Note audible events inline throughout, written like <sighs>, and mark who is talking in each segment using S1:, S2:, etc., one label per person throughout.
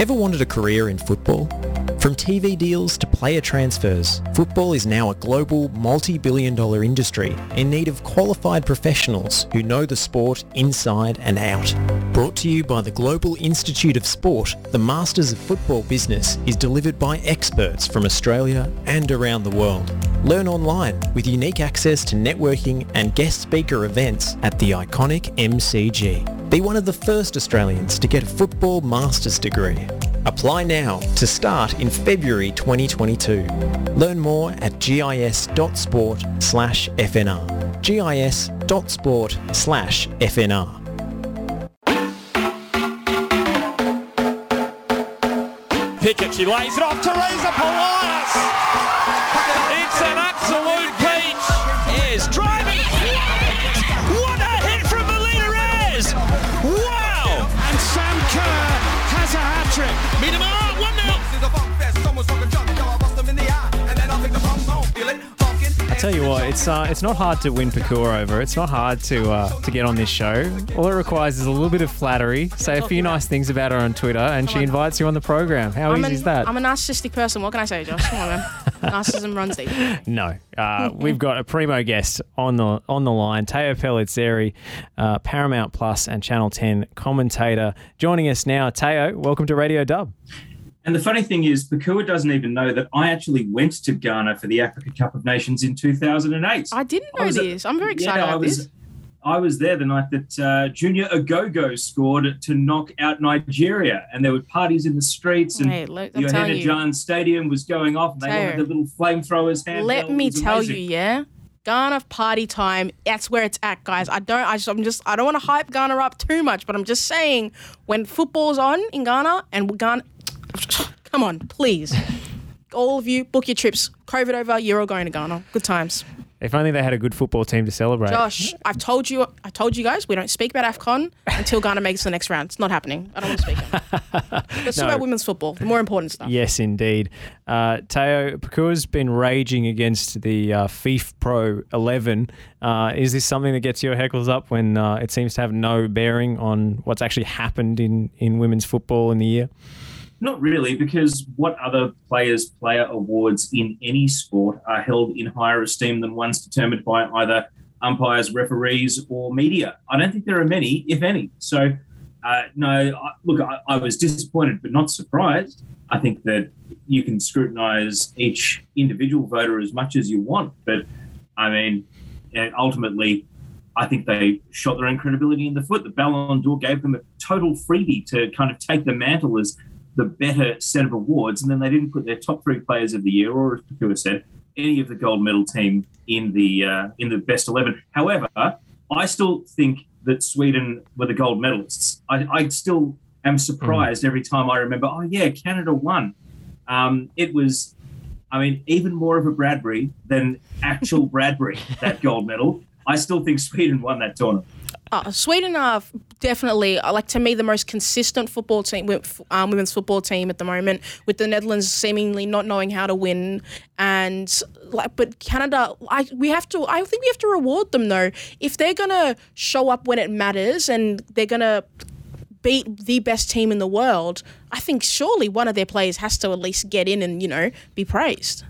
S1: Ever wanted a career in football? From TV deals to player transfers, football is now a global multi-billion dollar industry in need of qualified professionals who know the sport inside and out. Brought to you by the Global Institute of Sport, the Masters of Football business is delivered by experts from Australia and around the world. Learn online with unique access to networking and guest speaker events at the iconic MCG. Be one of the first Australians to get a football master's degree. Apply now to start in February 2022. Learn more at gis.sport slash FNR. gis.sport slash FNR.
S2: Pickett, she lays it off. Teresa Polias.
S3: Tell you what, it's uh, it's not hard to win Pakua over. It's not hard to uh, to get on this show. All it requires is a little bit of flattery, say a few nice things about her on Twitter, and she invites you on the program. How
S4: I'm,
S3: easy
S4: an,
S3: is that?
S4: I'm a narcissistic person. What can I say, Josh? Come on, man. <laughs> Narcissism runs deep.
S3: No, uh, we've got a primo guest on the on the line, Teo Pellizzeri, uh, Paramount Plus and Channel Ten commentator, joining us now. Teo, welcome to Radio Dub.
S5: And the funny thing is, Pakua doesn't even know that I actually went to Ghana for the Africa Cup of Nations in 2008.
S4: I didn't know
S5: at-
S4: this. I'm very excited
S5: yeah, I was,
S4: this.
S5: I was there the night that uh, Junior Agogo scored to knock out Nigeria, and there were parties in the streets, and
S4: Hey, look,
S5: the
S4: you.
S5: Stadium was going off, and they all had the little flamethrowers. handheld.
S4: Let me tell
S5: amazing.
S4: you, yeah. Ghana party time. That's where it's at, guys. I don't. I just, I'm just. I don't want to hype Ghana up too much, but I'm just saying when football's on in Ghana and Ghana, <laughs> come on, please, all of you, book your trips. COVID over, you're all going to Ghana. Good times.
S3: If only they had a good football team to celebrate.
S4: Josh, I've told you. I told you guys we don't speak about Afcon until Ghana makes the next round. It's not happening. I don't want to speak. Let's <laughs>
S3: No.
S4: talk about women's football. The more important stuff.
S3: Yes, indeed. Uh, Teo, Pakua's been raging against the uh, FIFPro 11. Uh, is this something that gets your heckles up when uh, it seems to have no bearing on what's actually happened in, in women's football in the year?
S5: Not really, because what other players' player awards in any sport are held in higher esteem than ones determined by either umpires, referees, or media? I don't think there are many, if any. So, uh, no, I, look, I, I was disappointed, but not surprised. I think that you can scrutinise each individual voter as much as you want, but I mean, ultimately, I think they shot their own credibility in the foot. The Ballon d'Or gave them a total freebie to kind of take the mantle as the better set of awards, and then they didn't put their top three players of the year, or as Pakua said, any of the gold medal team in the uh, in the best eleven. However, I still think that Sweden were the gold medalists. I, I still am surprised every time I remember. Oh yeah, Canada won. Um, it was, I mean, even more of a Bradbury than actual Bradbury that gold medal. I still think Sweden won that tournament.
S4: Uh, Sweden are definitely, uh, like to me, the most consistent football team, um, women's football team at the moment. With the Netherlands seemingly not knowing how to win, and like, but Canada, I we have to. I think we have to reward them though. If they're gonna show up when it matters, and they're gonna beat the best team in the world, I think surely one of their players has to at least get in and you know be praised.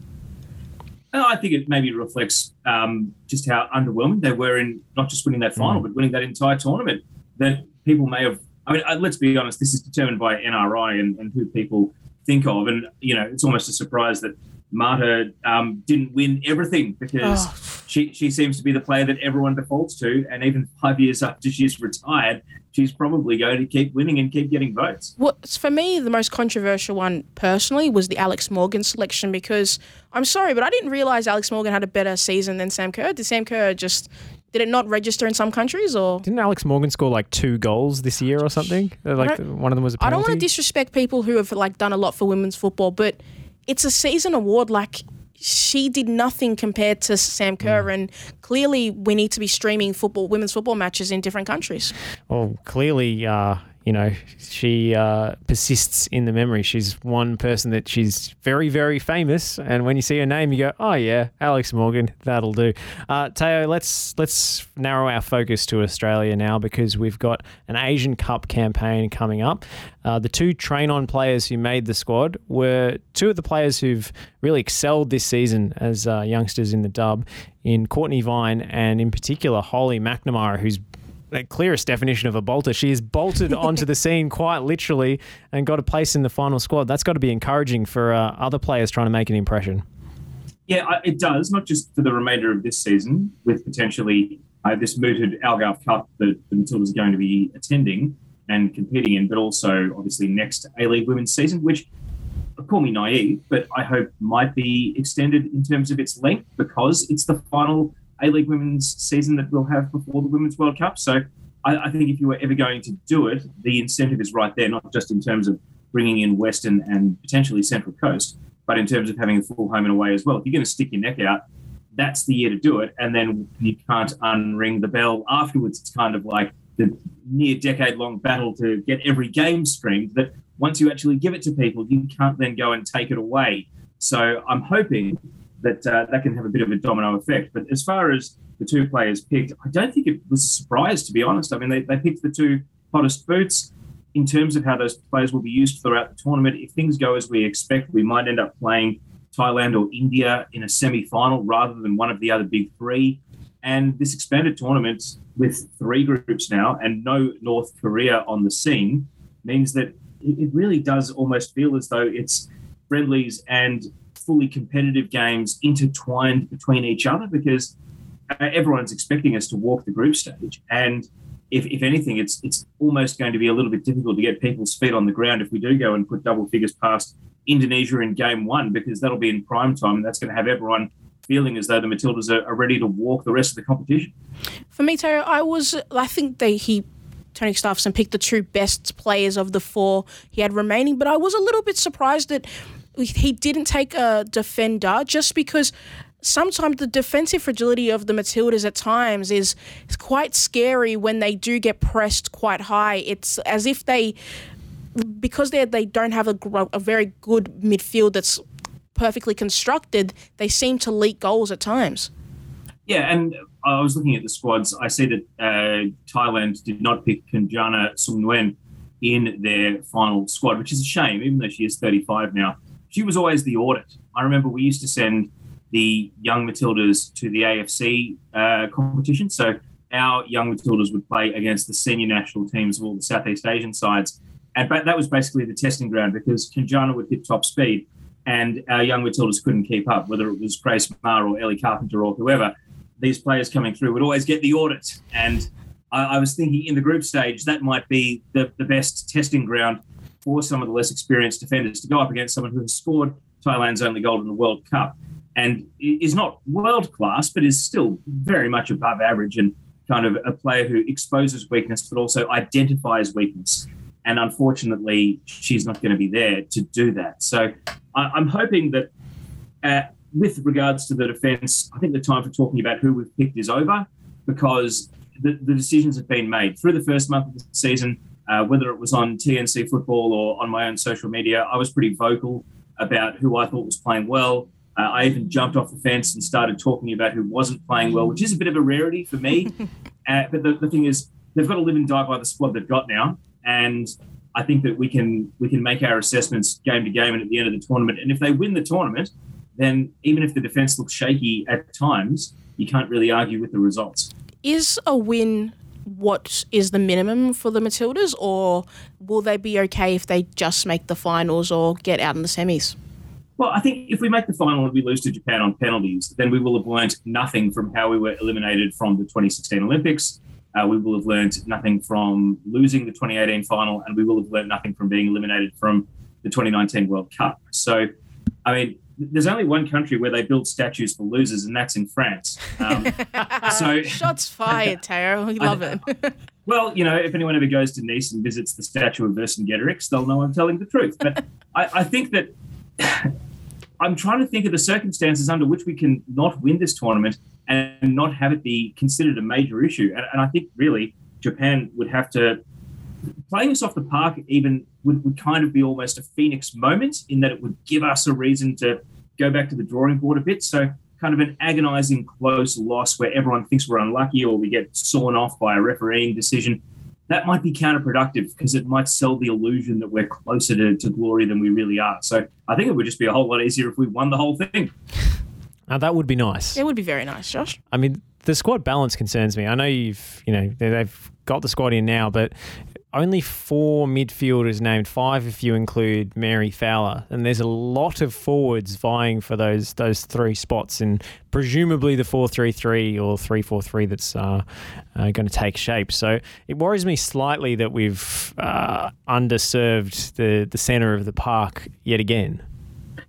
S5: Uh, I think it maybe reflects um, just how underwhelming they were in not just winning that final, but winning that entire tournament. That people may have. I mean, uh, let's be honest. This is determined by NRI and, and who people think of, and you know, it's almost a surprise that Marta um, didn't win everything because
S4: Oh.
S5: She she seems to be the player that everyone defaults to, and even five years after she's retired, she's probably going to keep winning and keep getting votes.
S4: What's for me the most controversial one personally was the Alex Morgan selection because I'm sorry, but I didn't realize Alex Morgan had a better season than Sam Kerr. Did Sam Kerr just did it not register in some countries or?
S3: Didn't Alex Morgan score like two goals this year or something? Uh, Like one of them was a
S4: I
S3: penalty.
S4: don't want to disrespect people who have like done a lot for women's football, but it's a season award. Like she did nothing compared to Sam Kerr, and clearly we need to be streaming football, women's football matches in different countries.
S3: Well, clearly, uh, you know, she uh, persists in the memory. She's one person that she's very, very famous, and when you see her name, you go, "Oh yeah, Alex Morgan, that'll do." Uh, Teo, let's let's narrow our focus to Australia now because we've got an Asian Cup campaign coming up. Uh, the two train-on players who made the squad were two of the players who've really excelled this season as uh, youngsters in the dub, in Courtney Vine and in particular Holly McNamara, who's the clearest definition of a bolter. She has bolted <laughs> onto the scene quite literally and got a place in the final squad. That's got to be encouraging for uh, other players trying to make an impression.
S5: Yeah, it does, not just for the remainder of this season, with potentially uh, this mooted Algarve Cup that the Matildas are going to be attending and competing in, but also obviously next A League women's season, which call me naive, but I hope might be extended in terms of its length because it's the final a League women's season that we'll have before the Women's World Cup. So I, I, think if you were ever going to do it, the incentive is right there, not just in terms of bringing in Western and potentially Central Coast, but in terms of having a full home and away as well. If you're going to stick your neck out, that's the year to do it. And then you can't unring the bell afterwards. It's kind of like the near decade long battle to get every game streamed that once you actually give it to people, you can't then go and take it away. So I'm hoping that uh, that can have a bit of a domino effect. But as far as the two players picked, I don't think it was a surprise, to be honest. I mean, they, they picked the two hottest boots. In terms of how those players will be used throughout the tournament, if things go as we expect, we might end up playing Thailand or India in a semi final rather than one of the other big three. And this expanded tournament with three groups now and no North Korea on the scene means that it really does almost feel as though it's friendlies and fully competitive games intertwined between each other because uh, everyone's expecting us to walk the group stage. And if, if anything, it's it's almost going to be a little bit difficult to get people's feet on the ground if we do go and put double figures past Indonesia in game one, because that'll be in prime time and that's going to have everyone feeling as though the Matildas are, are ready to walk the rest of the competition.
S4: For me, Tara, I was I think they he Tony Gustavsson picked the two best players of the four he had remaining, but I was a little bit surprised that he didn't take a defender just because sometimes the defensive fragility of the Matildas at times is, quite scary when they do get pressed quite high. It's as if they, because they they don't have a, a very good midfield that's perfectly constructed, they seem to leak goals at times.
S5: Yeah, and I was looking at the squads. I see that uh, Thailand did not pick Kanjana Sung in their final squad, which is a shame, even though she is 35 now she was always the audit. I remember we used to send the young Matildas to the AFC uh, competition. So our young Matildas would play against the senior national teams of all the Southeast Asian sides. And that was basically the testing ground because Kanjana would hit top speed and our young Matildas couldn't keep up, whether it was Grace Maher or Ellie Carpenter or whoever. These players coming through would always get the audit. And I, I was thinking in the group stage, that might be the, the best testing ground for some of the less experienced defenders to go up against someone who has scored Thailand's only goal in the World Cup and is not world class, but is still very much above average and kind of a player who exposes weakness, but also identifies weakness. And unfortunately, she's not going to be there to do that. So I, am hoping that, uh, with regards to the defence, I think the time for talking about who we've picked is over because the, the decisions have been made through the first month of the season uh, whether it was on TNC football or on my own social media, I was pretty vocal about who I thought was playing well. Uh, I even jumped off the fence and started talking about who wasn't playing well, which is a bit of a rarity for me. <laughs> uh, but the, the thing is, they've got to live and die by the squad they've got now, and I think that we can we can make our assessments game to game and at the end of the tournament. And if they win the tournament, then even if the defense looks shaky at times, you can't really argue with the results.
S4: Is a win what is the minimum for the Matildas, or will they be okay if they just make the finals or get out in the semis?
S5: Well, I think if we make the final and we lose to Japan on penalties, then we will have learned nothing from how we were eliminated from the 2016 Olympics. Uh, we will have learned nothing from losing the 2018 final, and we will have learned nothing from being eliminated from the 2019 World Cup. So, I mean, there's only one country where they build statues for losers, and that's in France. Um, <laughs>
S4: so shots <laughs> fired, Tara. We love I, it. <laughs>
S5: well, you know, if anyone ever goes to Nice and visits the statue of Vercingetorix, they'll know I'm telling the truth. But I, I think that <sighs> I'm trying to think of the circumstances under which we can not win this tournament and not have it be considered a major issue. And, and I think really Japan would have to playing us off the park even would, would kind of be almost a phoenix moment in that it would give us a reason to go back to the drawing board a bit. So kind of an agonising close loss where everyone thinks we're unlucky or we get sawn off by a refereeing decision. That might be counterproductive because it might sell the illusion that we're closer to, to glory than we really are. So I think it would just be a whole lot easier if we won the whole thing.
S3: Uh, that would be nice.
S4: It would be very nice, Josh.
S3: I mean, the squad balance concerns me. I know you've, you know, they've got the squad in now, but only four midfielders named, five if you include Mary Fowler, and there's a lot of forwards vying for those those three spots, and presumably the four three three or three four three that's uh, uh, going to take shape. So it worries me slightly that we've uh, underserved the the centre of the park yet again.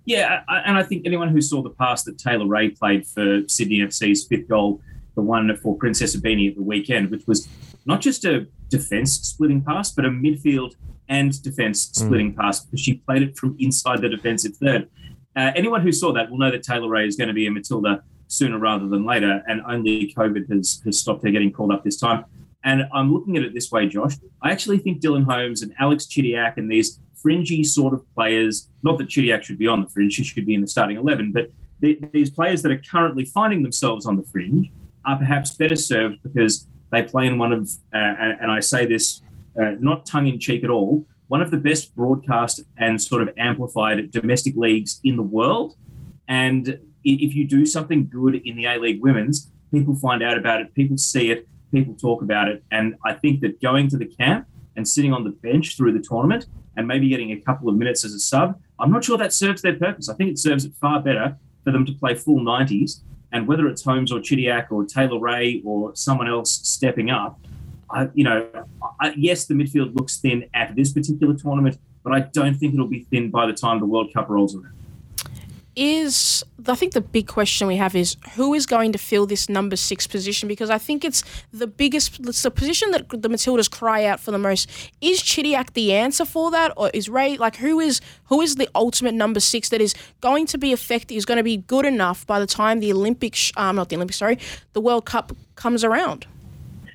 S5: Yeah, and I think anyone who saw the pass that Taylor Ray played for Sydney FC's fifth goal, the one for Princess Ibini at the weekend, which was not just a defence splitting pass, but a midfield and defence
S3: Hmm.
S5: splitting pass because she played it from inside the defensive third. Uh, anyone who saw that will know that Taylor Ray is going to be a Matilda sooner rather than later, and only COVID has, has stopped her getting called up this time. And I'm looking at it this way, Josh. I actually think Dylan Holmes and Alex Chidiac and these fringy sort of players, not that Chidiac should be on the fringe, she should be in the starting 11, but the, these players that are currently finding themselves on the fringe are perhaps better served because they play in one of, uh, and, I say this uh, not tongue in cheek at all, one of the best broadcast and sort of amplified domestic leagues in the world. And if you do something good in the A League Women's, people find out about it, people see it, people talk about it. And I think that going to the camp and sitting on the bench through the tournament and maybe getting a couple of minutes as a sub, I'm not sure that serves their purpose. I think it serves it far better for them to play full 90s. And whether it's Holmes or Chidiac or Taylor Ray or someone else stepping up, I, you know, I, yes, the midfield looks thin at this particular tournament, but I don't think it'll be thin by the time the World Cup rolls around.
S4: Is I think the big question we have is who is going to fill this number six position because I think it's the biggest it's the position that the Matildas cry out for the most. Is Chidiac the answer for that, or is Ray like who is who is the ultimate number six that is going to be effective? Is going to be good enough by the time the Olympics, um, not the Olympics, sorry, the World Cup comes around.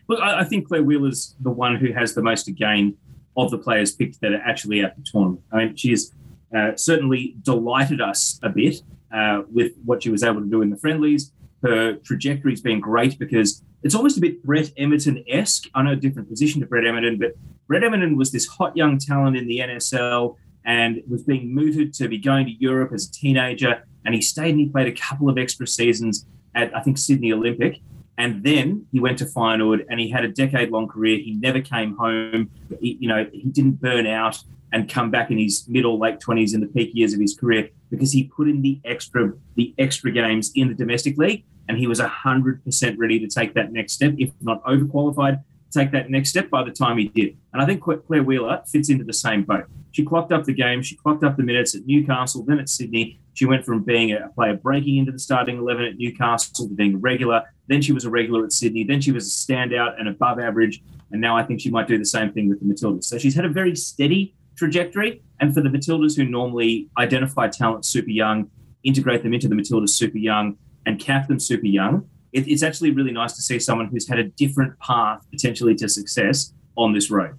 S5: Look, I, I think Claire Wheeler's the one who has the most to gain of the players picked that are actually at the tournament. I mean, she's uh, certainly delighted us a bit uh, with what she was able to do in the friendlies. Her trajectory's been great because it's almost a bit Brett Emerton esque. I know a different position to Brett Emerton, but Brett Emerton was this hot young talent in the NSL and was being mooted to be going to Europe as a teenager. And he stayed and he played a couple of extra seasons at, I think, Sydney Olympic. And then he went to Feyenoord and he had a decade long career. He never came home. He, you know, he didn't burn out and come back in his middle late 20s in the peak years of his career because he put in the extra the extra games in the domestic league and he was 100% ready to take that next step, if not overqualified, take that next step by the time he did. And I think Claire Wheeler fits into the same boat. She clocked up the game, she clocked up the minutes at Newcastle, then at Sydney. She went from being a player breaking into the starting 11 at Newcastle to being a regular. Then she was a regular at Sydney. Then she was a standout and above average. And now I think she might do the same thing with the Matildas. So she's had a very steady trajectory. And for the Matildas who normally identify talent super young, integrate them into the Matildas super young, and cap them super young, it, it's actually really nice to see someone who's had a different path potentially to success on this road.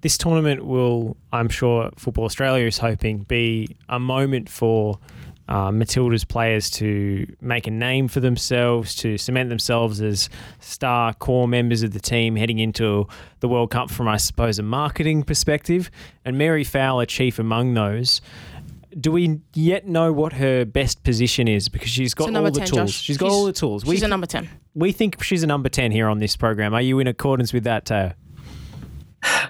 S3: This tournament will, I'm sure, Football Australia is hoping, be a moment for uh, Matilda's players to make a name for themselves, to cement themselves as star core members of the team heading into the World Cup from, I suppose, a marketing perspective. And Mary Fowler, chief among those. Do we yet know what her best position is? Because she's got
S4: a
S3: all the
S4: 10,
S3: tools.
S4: Josh.
S3: She's got
S4: She's-
S3: all the tools. We,
S4: She's a number 10.
S3: we think she's a number 10 here on this program. Are you in accordance with that, Teo?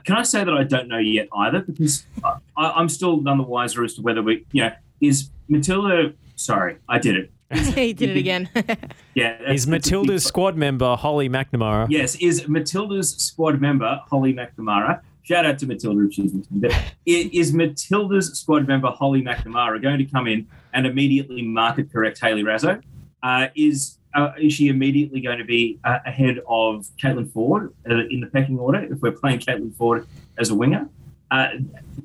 S5: Can I say that I don't know yet either? Because I, I'm still none the wiser as to whether we, you know, is Matilda. Sorry, I did it. <laughs>
S4: he did it again. <laughs>
S5: Yeah.
S3: Is Matilda's squad member Holly McNamara?
S5: Yes, is Matilda's squad member Holly McNamara? Shout out to Matilda if she's listening. But is Matilda's squad member Holly McNamara going to come in and immediately market correct Hayley Raso? Uh, is uh, is she immediately going to be uh, ahead of Caitlin Foord uh, in the pecking order if we're playing Caitlin Foord as a winger? Uh,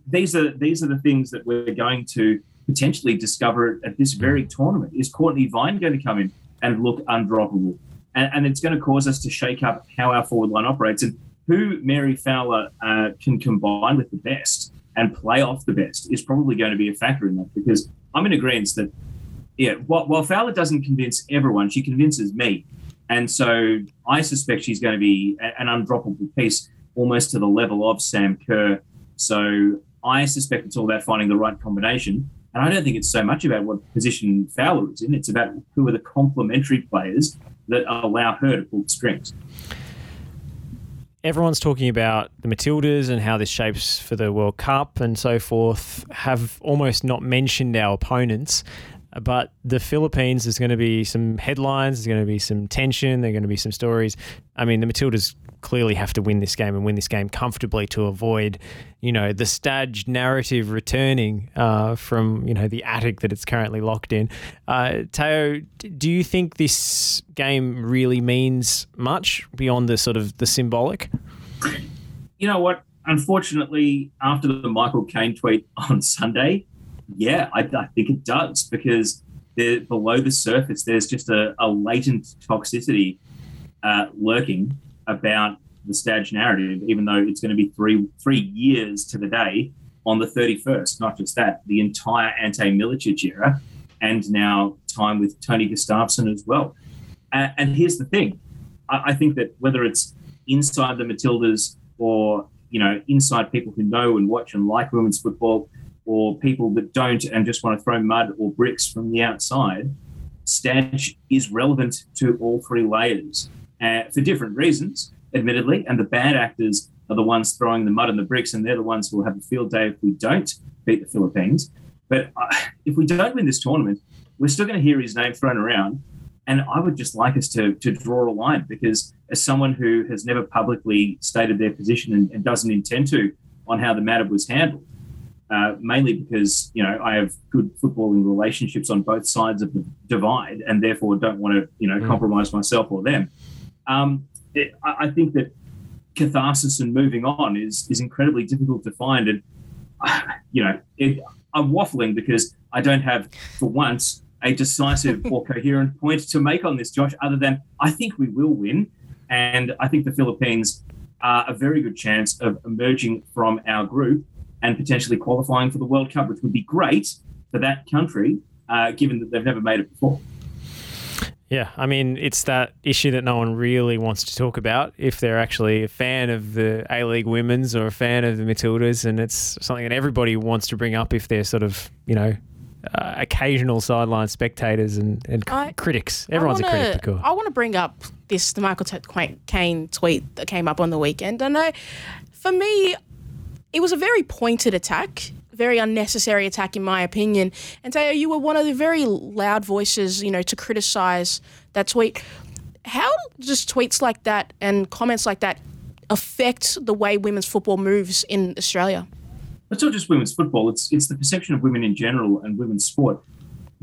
S5: these are these are the things that we're going to potentially discover it at this very tournament. Is Courtney Vine going to come in and look undroppable? and, and it's going to cause us to shake up how our forward line operates. And who Mary Fowler uh, can combine with the best and play off the best is probably going to be a factor in that because I'm in agreement that, yeah, while, while Fowler doesn't convince everyone, she convinces me. And so I suspect she's going to be an undroppable piece almost to the level of Sam Kerr. So I suspect it's all about finding the right combination. And I don't think it's so much about what position Fowler is in, it's about who are the complementary players that allow her to pull the strings
S3: everyone's talking about the Matildas and how this shapes for the World Cup and so forth, have almost not mentioned our opponents. But the Philippines, there's going to be some headlines, there's going to be some tension, there's going to be some stories. I mean, the Matildas clearly have to win this game and win this game comfortably to avoid, you know, the staged narrative returning uh, from, you know, the attic that it's currently locked in. Uh, Teo, do you think this game really means much beyond the sort of the symbolic?
S5: You know what? Unfortunately, after the Michael Caine tweet <laughs> on Sunday, yeah, I, I think it does because below the surface, there's just a, a latent toxicity uh, lurking about the Stag narrative, even though it's going to be three three years to the day on the 31st. Not just that, the entire Ante Milicic era, and now time with Tony Gustavsson as well. Uh, and here's the thing: I, I think that whether it's inside the Matildas or you know inside people who know and watch and like women's football, or people that don't and just want to throw mud or bricks from the outside, Stag is relevant to all three layers uh, for different reasons, admittedly. And the bad actors are the ones throwing the mud and the bricks, and they're the ones who will have a field day if we don't beat the Philippines. But uh, if we don't win this tournament, we're still going to hear his name thrown around. And I would just like us to, to draw a line because, as someone who has never publicly stated their position and, and doesn't intend to on how the matter was handled, uh, mainly because you know I have good footballing relationships on both sides of the divide, and therefore don't want to you know mm. compromise myself or them. Um, it, I think that catharsis and moving on is is incredibly difficult to find, and <sighs> you know, it, I'm waffling because I don't have, for once, a decisive <laughs> or coherent point to make on this, Josh. Other than I think we will win, and I think the Philippines are a very good chance of emerging from our group and potentially qualifying for the World Cup, which would be great for that country, uh, given that they've never made it before.
S3: Yeah, I mean, it's that issue that no one really wants to talk about if they're actually a fan of the A League women's or a fan of the Matildas, and it's something that everybody wants to bring up if they're sort of, you know, uh, occasional sideline spectators and, and I, critics. Everyone's
S4: wanna,
S3: a critic.
S4: I want to bring up this the Michael Caine tweet that came up on the weekend. I know, for me, it was a very pointed attack very unnecessary attack, in my opinion. And Teo, you were one of the very loud voices, you know, to criticize that tweet. How does tweets like that and comments like that affect the way women's football moves in Australia?
S5: It's not just women's football; it's it's the perception of women in general and women's sport.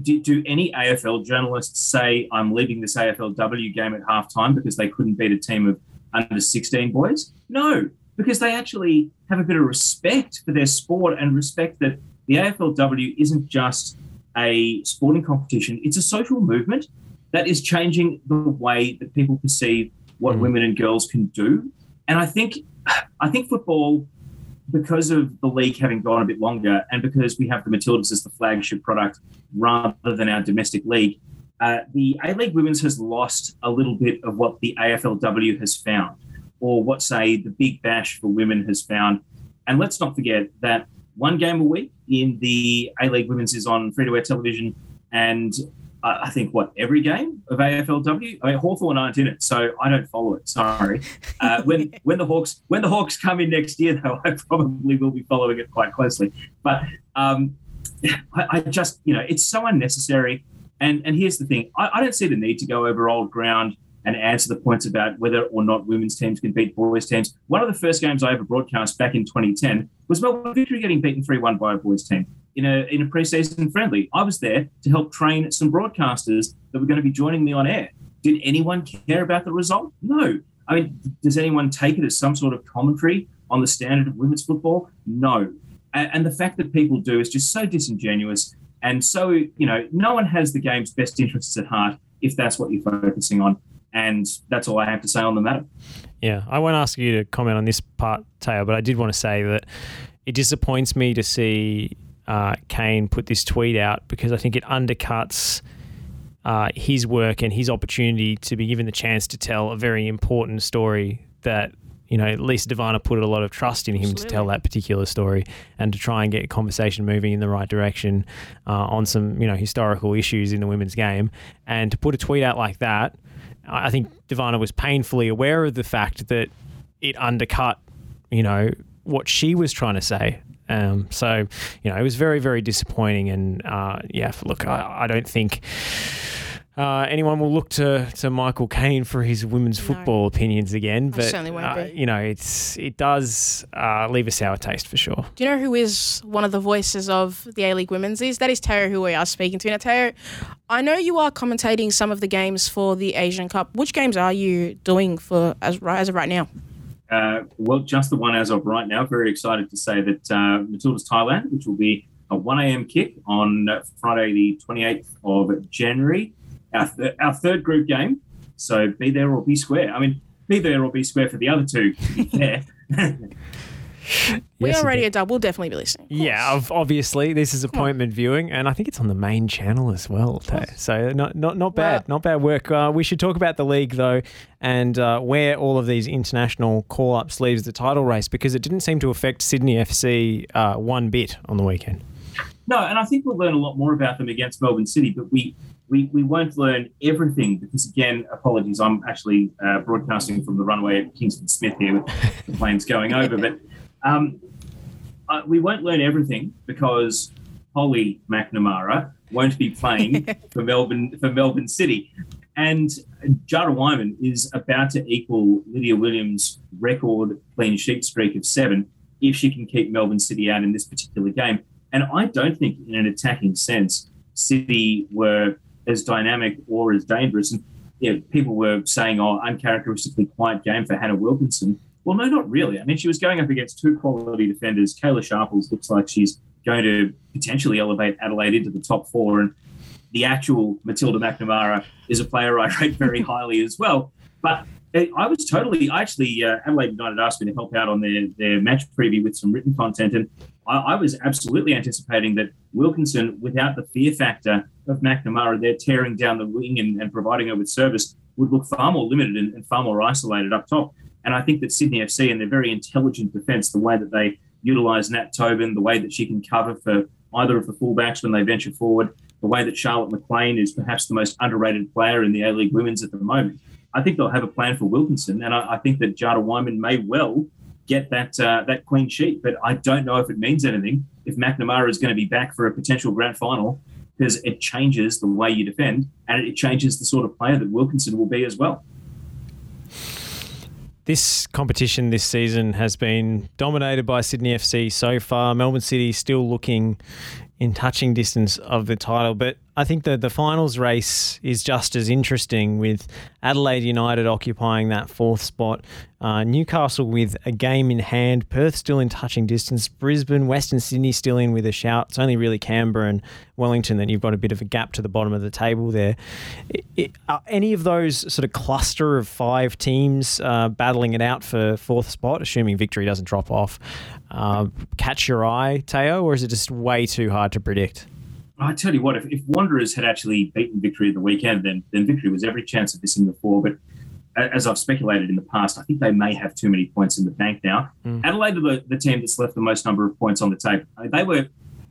S5: Do, do any AFL journalists say I'm leaving this AFLW game at halftime because they couldn't beat a team of under 16 boys? No, because they actually have a bit of respect for their sport and respect that the AFLW isn't just a sporting competition, it's a social movement that is changing the way that people perceive what mm. women and girls can do. And I think I think football, because of the league having gone a bit longer and because we have the Matildas as the flagship product rather than our domestic league, uh, the A League Women's has lost a little bit of what the AFLW has found or what, say, the Big Bash for women has found. And let's not forget that one game a week in the A League Women's is on free to air television. And uh, I think, what, every game of AFLW? I mean, Hawthorn aren't in it, so I don't follow it. Sorry. Uh, when, <laughs> when, the Hawks, when the Hawks come in next year, though, I probably will be following it quite closely. But um, I, I, just, you know, it's so unnecessary. And, and here's the thing I, I don't see the need to go over old ground and answer the points about whether or not women's teams can beat boys' teams. One of the first games I ever broadcast back in 2010 was Melbourne Victory getting beaten 3 1 by a boys' team in a, in a preseason friendly. I was there to help train some broadcasters that were going to be joining me on air. Did anyone care about the result? No. I mean, does anyone take it as some sort of commentary on the standard of women's football? No. And, and the fact that people do is just so disingenuous. And so, you know, no one has the game's best interests at heart if that's what you're focusing on. And that's all I have to say on the matter.
S3: Yeah, I won't ask you to comment on this part, Taylor, but I did want to say that it disappoints me to see uh, Kane put this tweet out because I think it undercuts uh, his work and his opportunity to be given the chance to tell a very important story that you know, Lisa De Vanna put a lot of trust in him Absolutely. to tell that particular story and to try and get conversation moving in the right direction uh, on some, you know, historical issues in the women's game. And to put a tweet out like that, I think De Vanna was painfully aware of the fact that it undercut, you know, what she was trying to say. Um, so, you know, it was very, very disappointing. And uh, yeah, look, I, I don't think uh, anyone will look to, to Michael Caine for his women's football no. opinions again, but uh, you know it's it does uh, leave a sour taste for sure.
S4: Do you know who is one of the voices of the A League Women's? Is that is Teo, who we are speaking to now. Teo, I know you are commentating some of the games for the Asian Cup. Which games are you doing for as right as of right now?
S5: Uh, well, just the one as of right now. Very excited to say that uh, Matilda's Thailand, which will be a 1 a.m. kick on Friday, the 28th of January our, th- our third group game. So be there or be square. I mean, be there or be square for the other two. <laughs> Yeah.
S4: we yes, are Radio Dub. We'll definitely be listening.
S3: Yeah, obviously this is appointment viewing, and I think it's on the main channel as well. So not not not bad, not bad work. Uh, we should talk about the league though, and uh, where all of these international call ups leaves the title race because it didn't seem to affect Sydney FC uh, one bit on the weekend.
S5: No, and I think we'll learn a lot more about them against Melbourne City, but we we, we won't learn everything because, again, apologies, I'm actually uh, broadcasting from the runway at Kingsford Smith here with the planes going over. But um, uh, we won't learn everything because Holly McNamara won't be playing <laughs> for Melbourne for Melbourne City. And Jada Whyman is about to equal Lydia Williams' record clean sheet streak of seven if she can keep Melbourne City out in this particular game. And I don't think, in an attacking sense, City were as dynamic or as dangerous. And you know, people were saying, oh, uncharacteristically quiet game for Hannah Wilkinson. Well, no, not really. I mean, she was going up against two quality defenders. Kayla Sharples looks like she's going to potentially elevate Adelaide into the top four. And the actual Matilda McNamara is a player I rate very <laughs> highly as well. But I was totally, I actually, uh, Adelaide United asked me to help out on their, their match preview with some written content. And I, I was absolutely anticipating that Wilkinson, without the fear factor of McNamara there tearing down the wing and, and providing her with service, would look far more limited and, and, far more isolated up top. And I think that Sydney FC and their very intelligent defence, the way that they utilise Nat Tobin, the way that she can cover for either of the fullbacks when they venture forward, the way that Charlotte McLean is perhaps the most underrated player in the A League Women's at the moment. I think they'll have a plan for Wilkinson, and I, I think that Jada Whyman may well get that uh, that clean sheet. But I don't know if it means anything if McNamara is going to be back for a potential grand final because it changes the way you defend and it changes the sort of player that Wilkinson will be as well.
S3: This competition this season has been dominated by Sydney FC so far. Melbourne City still looking in touching distance of the title, but I think the the finals race is just as interesting with Adelaide United occupying that fourth spot, uh, Newcastle with a game in hand, Perth still in touching distance, Brisbane, Western Sydney still in with a shout. It's only really Canberra and Wellington that you've got a bit of a gap to the bottom of the table there. It, it, any of those sort of cluster of five teams uh, battling it out for fourth spot, assuming victory doesn't drop off, uh, catch your eye, Teo, or is it just way too hard to predict?
S5: I tell you what, if, if Wanderers had actually beaten Victory at the weekend, then then Victory was every chance of missing the four. But as I've speculated in the past, I think they may have too many points in the bank now. Mm. Adelaide are the, the team that's left the most number of points on the table. They were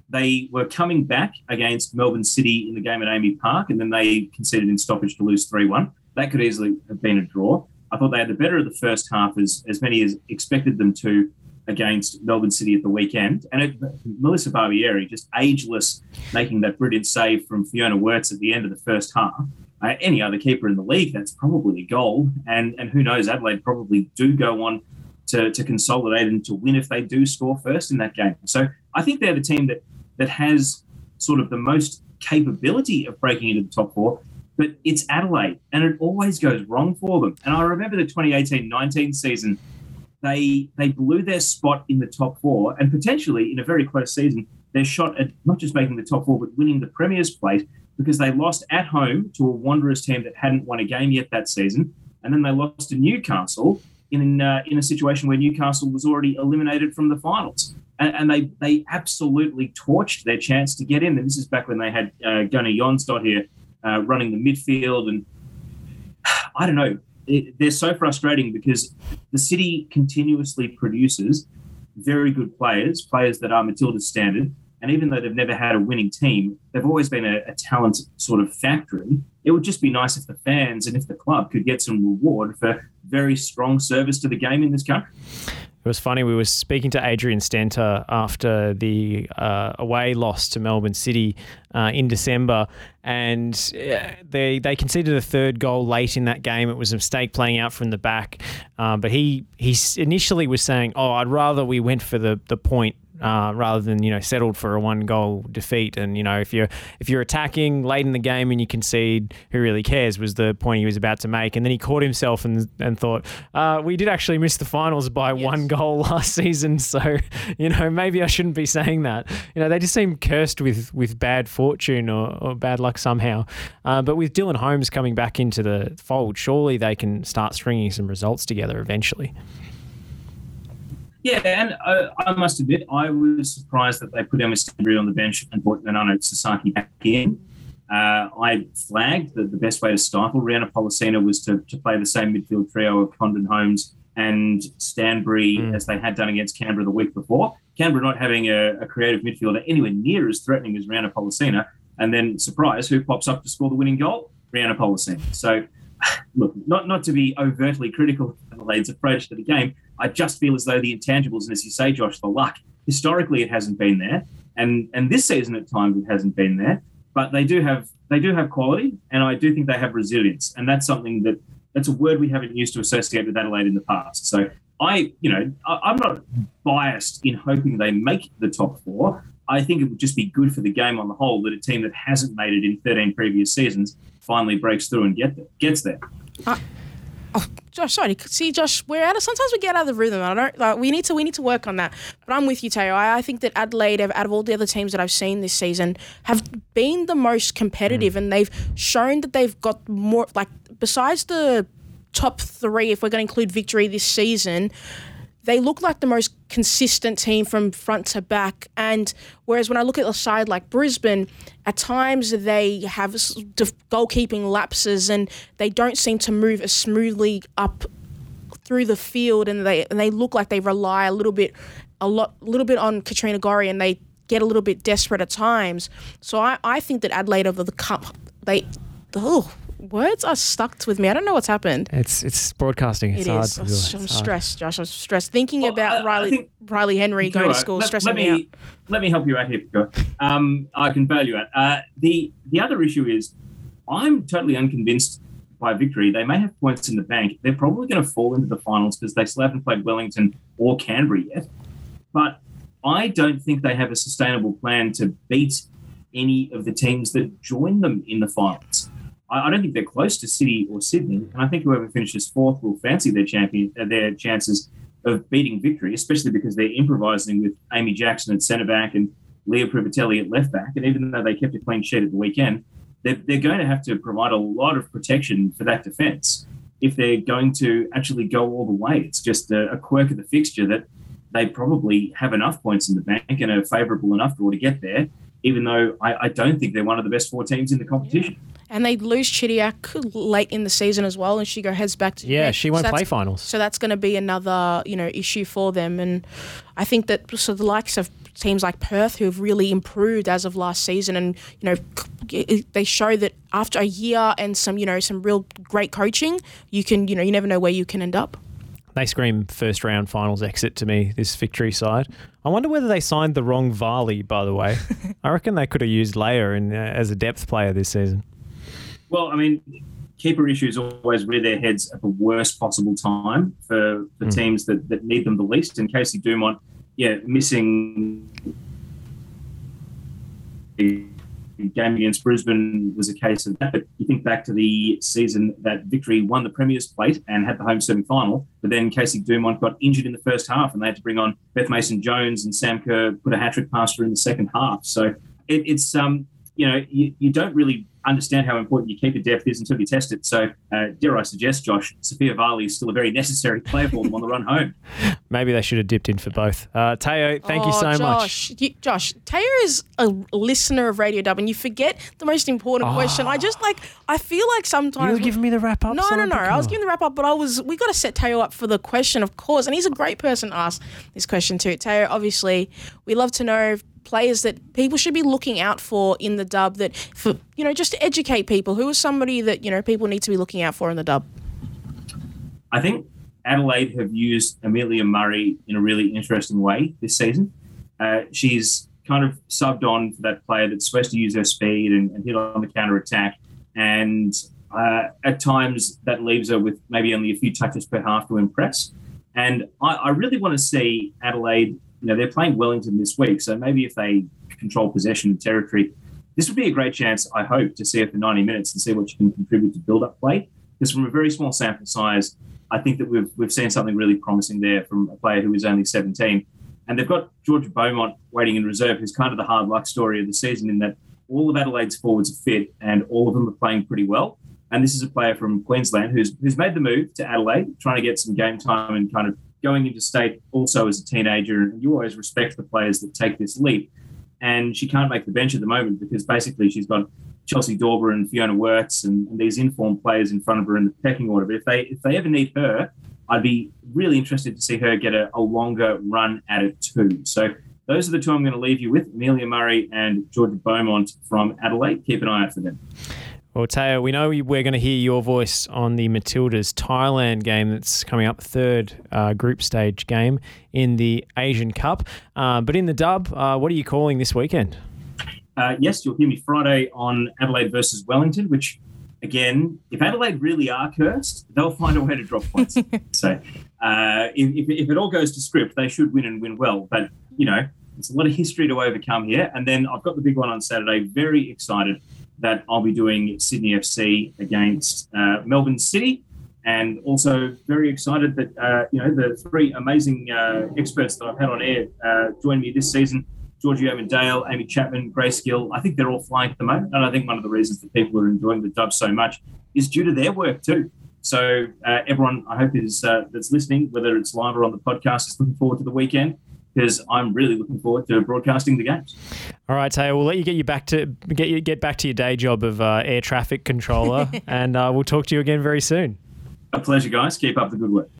S5: they were coming back against Melbourne City in the game at AAMI Park, and then they conceded in stoppage to lose three one. That could easily have been a draw. I thought they had the better of the first half, as as many as expected them to against Melbourne City at the weekend. And it, Melissa Barbieri, just ageless, making that brilliant save from Fiona Worts at the end of the first half. Uh, any other keeper in the league, that's probably a goal. And and who knows, Adelaide probably do go on to, to consolidate and to win if they do score first in that game. So I think they're the team that that has sort of the most capability of breaking into the top four. But it's Adelaide, and it always goes wrong for them. And I remember the 2018-19 season they they blew their spot in the top four, and potentially in a very close season, they're shot at not just making the top four but winning the Premier's Plate because they lost at home to a Wanderers team that hadn't won a game yet that season, and then they lost to Newcastle in uh, in a situation where Newcastle was already eliminated from the finals, and, and, they they absolutely torched their chance to get in. And this is back when they had uh, Gunny Jonsdottir uh, running the midfield, and <sighs> I don't know. It, they're so frustrating because the city continuously produces very good players, players that are Matilda's standard, and even though they've never had a winning team, they've always been a, a, talent sort of factory. It would just be nice if the fans and if the club could get some reward for very strong service to the game in this country.
S3: It was funny. We were speaking to Adrian Stenta after the uh, away loss to Melbourne City uh, in December, and uh, they they conceded a third goal late in that game. It was a mistake playing out from the back, uh, but he he initially was saying, "Oh, I'd rather we went for the the point uh, rather than you know settled for a one goal defeat. And you know if you're if you're attacking late in the game and you concede, who really cares? Was the point he was about to make. And then he caught himself and and thought, uh, we did actually miss the finals by yes. one goal <laughs> last season. So you know maybe I shouldn't be saying that. You know they just seem cursed with with bad fortune or, or bad luck somehow. Uh, but with Dylan Holmes coming back into the fold, surely they can start stringing some results together eventually.
S5: Yeah, and uh, I must admit, I was surprised that they put Emma Stanbury on the bench and put Nanako Sasaki back in. Uh, I flagged that the best way to stifle Rhianna Pollicina was to, to play the same midfield trio of Condon Holmes and Stanbury mm. as they had done against Canberra the week before. Canberra not having a, a creative midfielder anywhere near as threatening as Rhianna Pollicina. And then, surprise, who pops up to score the winning goal? Rhianna Pollicina. So, look, not, not to be overtly critical of Adelaide's approach to the game, I just feel as though the intangibles, and as you say, Josh, the luck, historically it hasn't been there. And and this season at times it hasn't been there. But they do have they do have quality and I do think they have resilience. And that's something that that's a word we haven't used to associate with Adelaide in the past. So I, you know, I, am not biased in hoping they make the top four. I think it would just be good for the game on the whole that a team that hasn't made it in 13 previous seasons finally breaks through and get there, gets there.
S4: Uh, Oh, Josh, sorry. See, Josh, we're out of. Sometimes we get out of the rhythm. I don't. Like, we need to. We need to work on that. But I'm with you, Teo. I, I think that Adelaide, out of all the other teams that I've seen this season, have been the most competitive, mm. and they've shown that they've got more. Like besides the top three, if we're going to include victory this season, they look like the most consistent team from front to back. And whereas when I look at a side like Brisbane, at times they have goalkeeping lapses and they don't seem to move as smoothly up through the field, and they and they look like they rely a little bit, a lot, a little bit on Katrina Gorry, and they get a little bit desperate at times. So I, I think that Adelaide over the cup, they, oh, words are stuck with me. I don't know what's happened.
S3: It's it's broadcasting. It's
S4: it
S3: hard.
S4: is. I'm, I'm stressed, Josh. I'm stressed thinking well, about I, Riley think, Riley Henry going to school, let, stressing
S5: let me,
S4: me out.
S5: Let me help you out here, Um, I can bail you out. Uh, the the other issue is, I'm totally unconvinced by victory. They may have points in the bank. They're probably going to fall into the finals because they still haven't played Wellington or Canberra yet. But I don't think they have a sustainable plan to beat any of the teams that join them in the finals. I, don't think they're close to City or Sydney, and I think whoever finishes fourth will fancy their champion, uh, their chances of beating victory, especially because they're improvising with Amy Jackson at centre back and Lia Privitelli at left back. And even though they kept a clean sheet at the weekend, they're, they're going to have to provide a lot of protection for that defence if they're going to actually go all the way. It's just a, a quirk of the fixture that they probably have enough points in the bank and are favourable enough draw to get there, even though I, I, don't think they're one of the best four teams in the competition. Yeah
S4: and they lose Chidiac late in the season as well, and she go heads back to
S3: yeah, she won't so play finals.
S4: So that's going to be another you know issue for them, and I think that so the likes of teams like Perth who have really improved as of last season, and you know they show that after a year and some you know some real great coaching, you can you know you never know where you can end up.
S3: They scream first round finals exit to me, this victory side. I wonder whether they signed the wrong Varley, by the way. <laughs> I reckon they could have used Leia in, uh, as a depth player this season.
S5: Well, I mean, keeper issues always rear their heads at the worst possible time for the mm. teams that, that need them the least. And Casey Dumont, yeah, missing game against Brisbane was a case of that. But you think back to the season that Victory won the Premier's Plate and had the home semi final, but then Casey Dumont got injured in the first half and they had to bring on Beth Mason Jones and Sam Kerr put a hat trick past her in the second half. So it, it's um you know, you, you don't really understand how important your keeper depth is until you test it. So, uh, dare I suggest, Josh, Sophia Varley is still a very necessary player for them on the run home. <laughs>
S3: Maybe they should have dipped in for both. Uh, Teo, thank you
S4: Oh,
S3: so
S4: Josh,
S3: much.
S4: You, Josh, Taya is a listener of Radio Dub, and you forget the most important question. I just like, I feel like sometimes.
S3: You
S4: sometimes.
S3: were giving me the wrap up.
S4: no, no, no. I was
S3: on.
S4: giving the wrap up, but I was. We got to set Teo up for the question, of course, and he's a great person to ask this question to. Teo, obviously, we love to know players that people should be looking out for in the dub. That for you know, just to educate people. Who is somebody that you know people need to be looking out for in the dub?
S5: I think Adelaide have used Amelia Murray in a really interesting way this season. Uh, she's kind of subbed on for that player that's supposed to use her speed and, and hit on the counter attack. And uh, at times that leaves her with maybe only a few touches per half to impress. And I, I really want to see Adelaide, you know, they're playing Wellington this week. So maybe if they control possession and territory, this would be a great chance, I hope, to see it for 90 minutes and see what you can contribute to build up play. Because from a very small sample size, I think that we've we've seen something really promising there from a player who is only 17. And they've got Georgia Beaumont waiting in reserve, who's kind of the hard luck story of the season in that all of Adelaide's forwards are fit and all of them are playing pretty well. And this is a player from Queensland who's who's made the move to Adelaide, trying to get some game time and kind of going into state also as a teenager. And you always respect the players that take this leap. And she can't make the bench at the moment because basically she's got Chelsie Dawber and Fiona Worts and, and these informed players in front of her in the pecking order. But if they if they ever need her, I'd be really interested to see her get a, a longer run at it too. So those are the two I'm going to leave you with: Amelia Murray and Georgia Beaumont from Adelaide. Keep an eye out for them.
S3: Well, Teo, we know we're going to hear your voice on the Matildas Thailand game that's coming up, third uh, group stage game in the Asian Cup. Uh, but in the dub, uh, what are you calling this weekend?
S5: Uh, yes, you'll hear me Friday on Adelaide versus Wellington, which, again, if Adelaide really are cursed, they'll find a way to drop points. <laughs> so uh, if, if it all goes to script, they should win and win well. But, you know, it's a lot of history to overcome here. And then I've got the big one on Saturday. Very excited that I'll be doing Sydney FC against uh, Melbourne City. And also very excited that, uh, you know, the three amazing uh, experts that I've had on air uh, join me this season. Georgie Dale, Amy Chapman, Grace Gill. I think they're all flying at the moment. And I think one of the reasons that people are enjoying the dub so much is due to their work too. So uh, everyone, I hope is that's listening, whether it's live or on the podcast, is looking forward to the weekend because I'm really looking forward to broadcasting the games.
S3: All right, Teo, we'll let you get you back to get you get back to your day job of uh, air traffic controller, <laughs> and uh, we'll talk to you again very soon.
S5: A pleasure, guys. Keep up the good work.